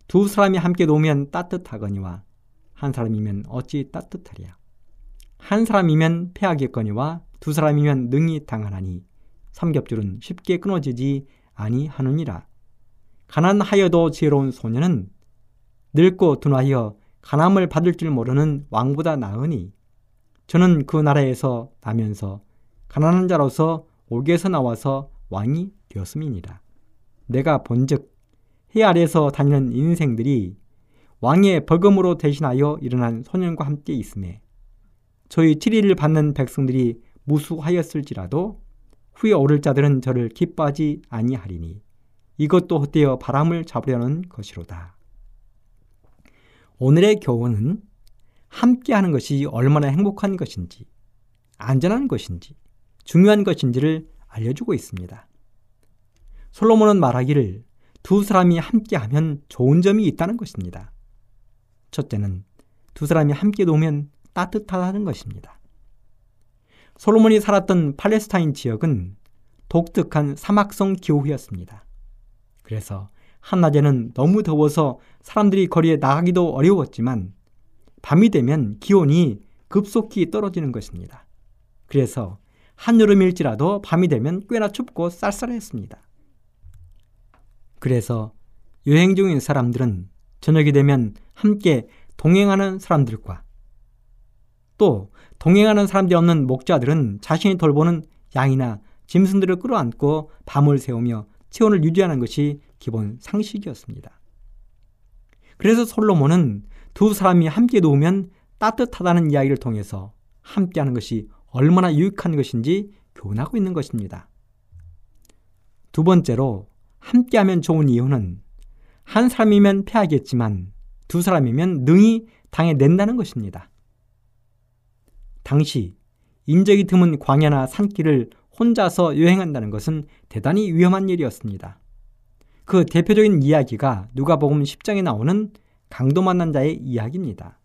두 사람이 함께 놓으면 따뜻하거니와 한 사람이면 어찌 따뜻하랴. 한 사람이면 패하겠거니와 두 사람이면 능히 당하나니 삼겹줄은 쉽게 끊어지지 아니하느니라. 가난하여도 지혜로운 소녀는 늙고 둔하여 가남을 받을 줄 모르는 왕보다 나으니 저는 그 나라에서 나면서 가난한 자로서 옥에서 나와서 왕이 되었음이니라. 내가 본즉 해 아래서 다니는 인생들이 왕의 벌금으로 대신하여 일어난 소년과 함께 있음에 저희 치리를 받는 백성들이 무수하였을지라도 후에 오를 자들은 저를 기뻐하지 아니하리니 이것도 헛되어 바람을 잡으려는 것이로다. 오늘의 교훈은 함께하는 것이 얼마나 행복한 것인지, 안전한 것인지, 중요한 것인지를 알려주고 있습니다. 솔로몬은 말하기를 두 사람이 함께하면 좋은 점이 있다는 것입니다. 첫째는 두 사람이 함께 놓으면 따뜻하다는 것입니다. 솔로몬이 살았던 팔레스타인 지역은 독특한 사막성 기후였습니다. 그래서 한낮에는 너무 더워서 사람들이 거리에 나가기도 어려웠지만 밤이 되면 기온이 급속히 떨어지는 것입니다. 그래서 한여름일지라도 밤이 되면 꽤나 춥고 쌀쌀했습니다. 그래서 여행 중인 사람들은 저녁이 되면 함께 동행하는 사람들과 또 동행하는 사람들이 없는 목자들은 자신이 돌보는 양이나 짐승들을 끌어안고 밤을 새우며 체온을 유지하는 것이 기본 상식이었습니다. 그래서 솔로몬은 두 사람이 함께 놓으면 따뜻하다는 이야기를 통해서 함께하는 것이 얼마나 유익한 것인지 교훈하고 있는 것입니다. 두 번째로 함께하면 좋은 이유는 한 사람이면 패하겠지만 두 사람이면 능히 당해낸다는 것입니다. 당시 인적이 드문 광야나 산길을 혼자서 여행한다는 것은 대단히 위험한 일이었습니다. 그 대표적인 이야기가 누가복음 10장에 나오는 강도 만난 자의 이야기입니다.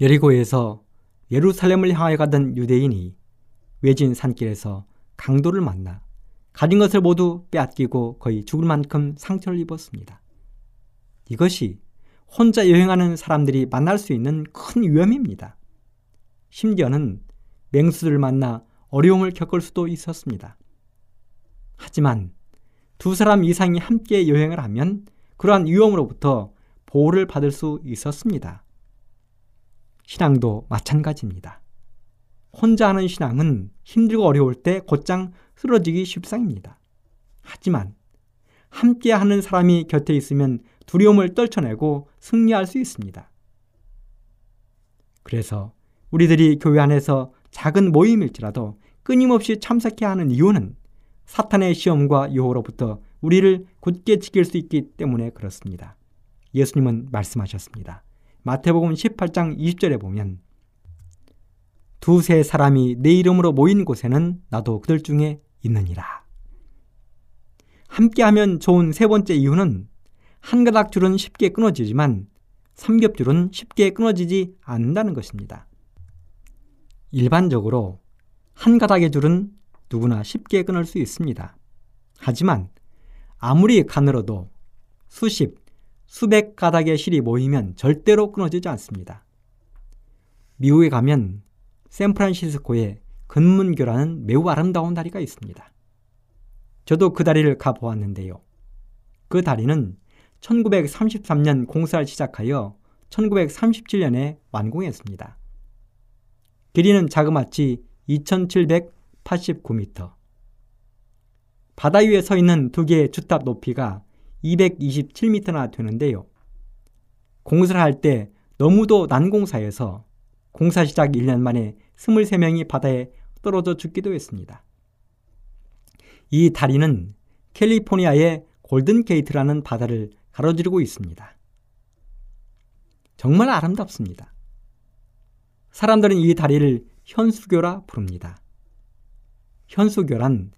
여리고에서 예루살렘을 향하여 가던 유대인이 외진 산길에서 강도를 만나 가진 것을 모두 빼앗기고 거의 죽을 만큼 상처를 입었습니다. 이것이 혼자 여행하는 사람들이 만날 수 있는 큰 위험입니다. 심지어는 맹수들을 만나 어려움을 겪을 수도 있었습니다. 하지만 두 사람 이상이 함께 여행을 하면 그러한 위험으로부터 보호를 받을 수 있었습니다. 신앙도 마찬가지입니다. 혼자 하는 신앙은 힘들고 어려울 때 곧장 쓰러지기 쉽상입니다. 하지만 함께 하는 사람이 곁에 있으면 두려움을 떨쳐내고 승리할 수 있습니다. 그래서 우리들이 교회 안에서 작은 모임일지라도 끊임없이 참석해야 하는 이유는 사탄의 시험과 유혹으로부터 우리를 굳게 지킬 수 있기 때문에 그렇습니다. 예수님은 말씀하셨습니다. 마태복음 18장 20절에 보면 두세 사람이 내 이름으로 모인 곳에는 나도 그들 중에 있느니라. 함께하면 좋은 세 번째 이유는 한 가닥 줄은 쉽게 끊어지지만 삼겹줄은 쉽게 끊어지지 않는다는 것입니다. 일반적으로 한 가닥의 줄은 누구나 쉽게 끊을 수 있습니다. 하지만 아무리 가늘어도 수십, 수백 가닥의 실이 모이면 절대로 끊어지지 않습니다. 미국에 가면 샌프란시스코에 근문교라는 매우 아름다운 다리가 있습니다. 저도 그 다리를 가보았는데요. 그 다리는 1933년 공사를 시작하여 1937년에 완공했습니다. 길이는 자그마치 2789m. 바다 위에 서 있는 두 개의 주탑 높이가 227m나 되는데요. 공사를 할 때 너무도 난공사여서 공사 시작 1년 만에 23명이 바다에 떨어져 죽기도 했습니다. 이 다리는 캘리포니아의 골든 게이트라는 바다를 가로지르고 있습니다. 정말 아름답습니다. 사람들은 이 다리를 현수교라 부릅니다. 현수교란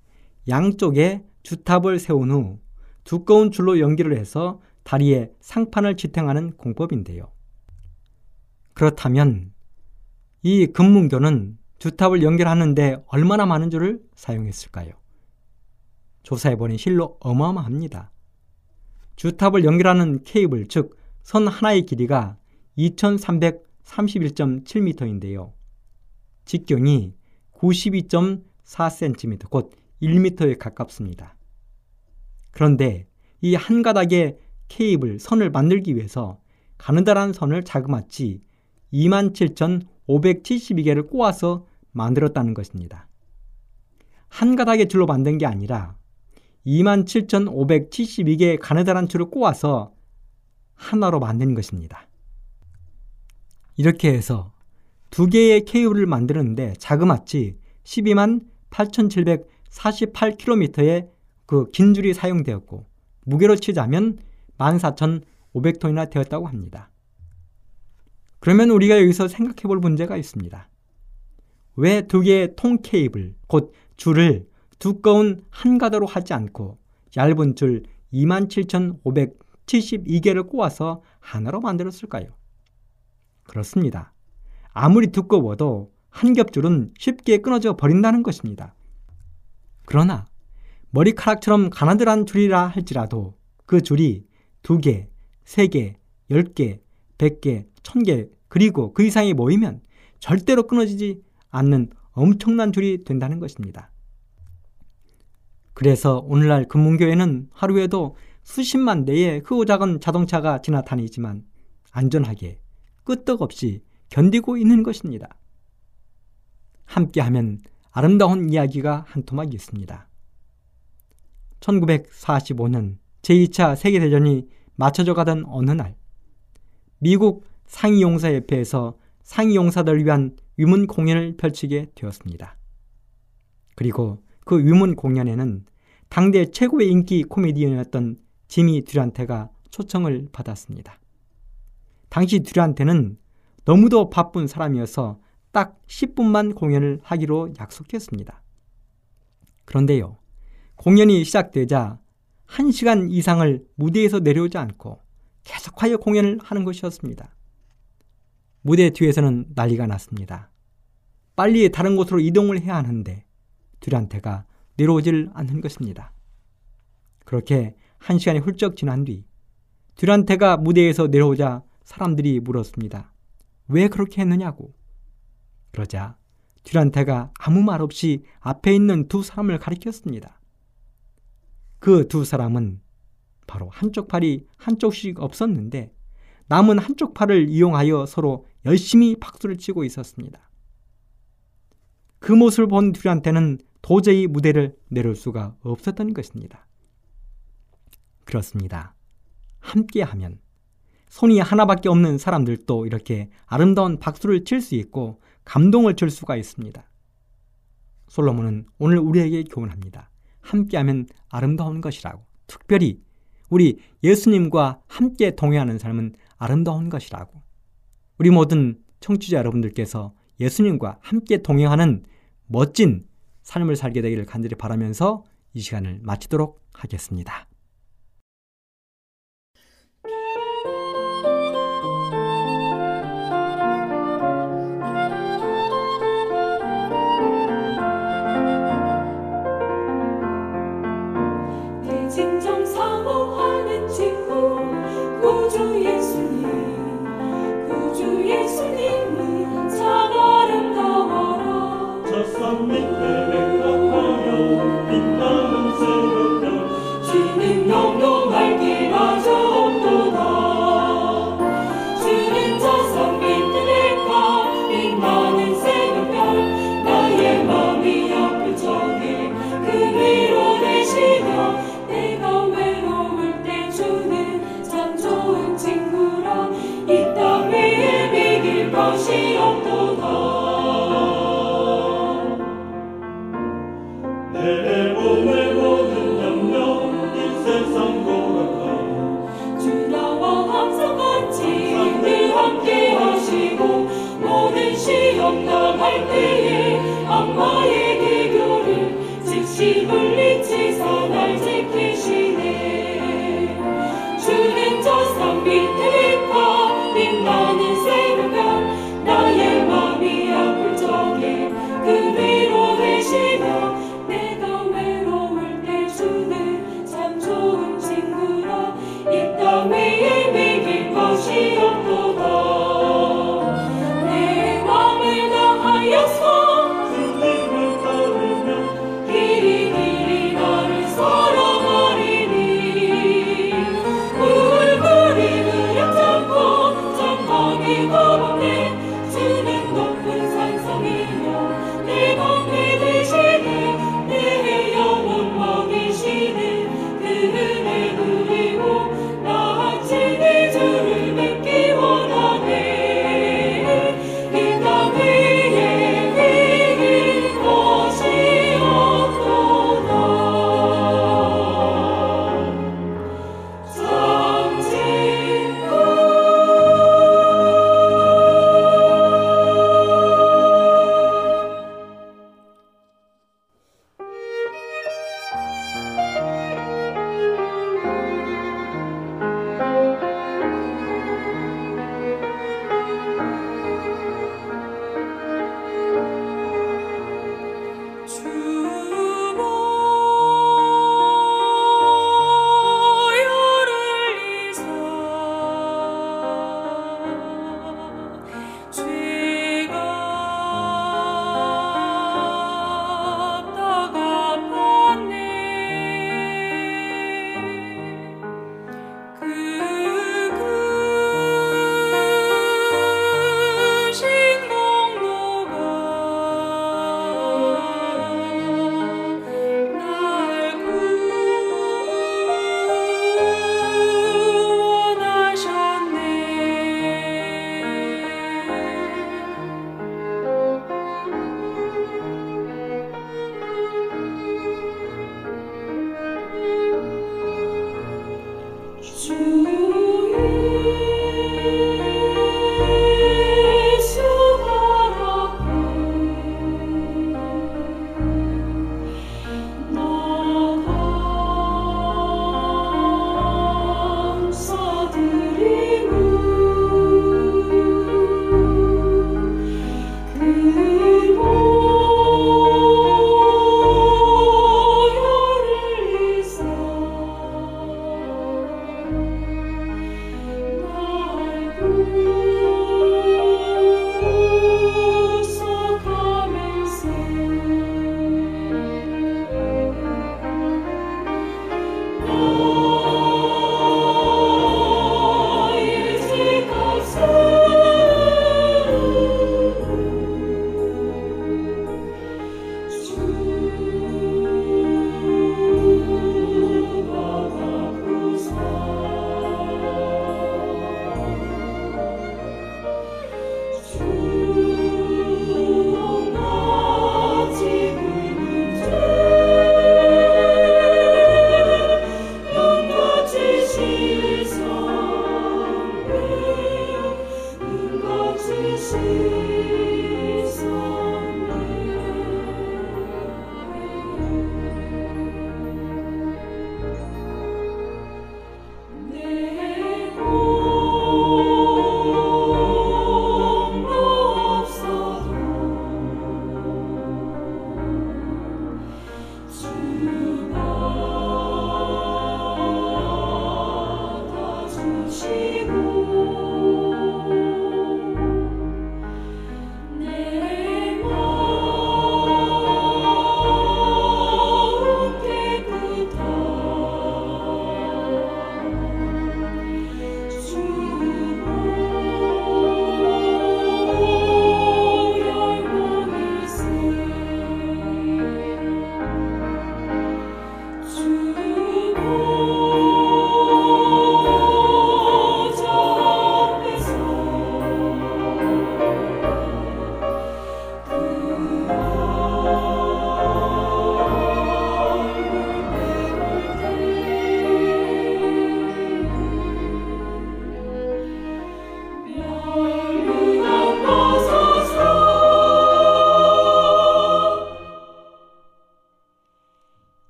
양쪽에 주탑을 세운 후 두꺼운 줄로 연기를 해서 다리에 상판을 지탱하는 공법인데요. 그렇다면 이 금문교는 주탑을 연결하는데 얼마나 많은 줄을 사용했을까요? 조사해보니 실로 어마어마합니다. 주탑을 연결하는 케이블, 즉, 선 하나의 길이가 2331.7m인데요. 직경이 92.4cm, 곧 1m에 가깝습니다. 그런데 이 한 가닥의 케이블, 선을 만들기 위해서 가느다란 선을 자그마치 27,572개를 꼬아서 만들었다는 것입니다. 한 가닥의 줄로 만든 게 아니라 27,572개의 가느다란 줄을 꼬아서 하나로 만든 것입니다. 이렇게 해서 두 개의 케이블을 만드는데 자그마치 12만 8,748km의 그 긴 줄이 사용되었고 무게로 치자면 14,500톤이나 되었다고 합니다. 그러면 우리가 여기서 생각해 볼 문제가 있습니다. 왜 두 개의 통 케이블, 곧 줄을 두꺼운 한 가닥으로 하지 않고 얇은 줄 27,572개를 꼬아서 하나로 만들었을까요? 그렇습니다. 아무리 두꺼워도 한 겹줄은 쉽게 끊어져 버린다는 것입니다. 그러나 머리카락처럼 가나들한 줄이라 할지라도 그 줄이 두 개, 세 개, 열 개, 백 개, 천 개, 그리고 그 이상이 모이면 절대로 끊어지지 않는 엄청난 줄이 된다는 것입니다. 그래서 오늘날 금문교에는 하루에도 수십만 대의 크고 작은 자동차가 지나다니지만 안전하게 끄떡없이 견디고 있는 것입니다. 함께하면 아름다운 이야기가 한 토막 있습니다. 1945년 제2차 세계대전이 맞춰져 가던 어느 날 미국 상위용사협회에서 상위용사들을 위한 위문 공연을 펼치게 되었습니다. 그리고 그 위문 공연에는 당대 최고의 인기 코미디언이었던 지미 듀란테가 초청을 받았습니다. 당시 듀란테는 너무도 바쁜 사람이어서 딱 10분만 공연을 하기로 약속했습니다. 그런데요, 공연이 시작되자 1시간 이상을 무대에서 내려오지 않고 계속하여 공연을 하는 것이었습니다. 무대 뒤에서는 난리가 났습니다. 빨리 다른 곳으로 이동을 해야 하는데 듀란테가 내려오질 않는 것입니다. 그렇게 한 시간이 훌쩍 지난 뒤 듀란테가 무대에서 내려오자 사람들이 물었습니다. 왜 그렇게 했느냐고. 그러자 듀란테가 아무 말 없이 앞에 있는 두 사람을 가리켰습니다. 그 두 사람은 바로 한쪽 팔이 한쪽씩 없었는데 남은 한쪽 팔을 이용하여 서로 열심히 박수를 치고 있었습니다. 그 모습을 본 듀란테는 도저히 무대를 내려올 수가 없었던 것입니다. 그렇습니다. 함께하면 손이 하나밖에 없는 사람들도 이렇게 아름다운 박수를 칠 수 있고 감동을 줄 수가 있습니다. 솔로몬은 오늘 우리에게 교훈합니다. 함께하면 아름다운 것이라고. 특별히 우리 예수님과 함께 동행하는 삶은 아름다운 것이라고. 우리 모든 청취자 여러분들께서 예수님과 함께 동행하는 멋진 삶을 살게 되기를 간절히 바라면서 이 시간을 마치도록 하겠습니다.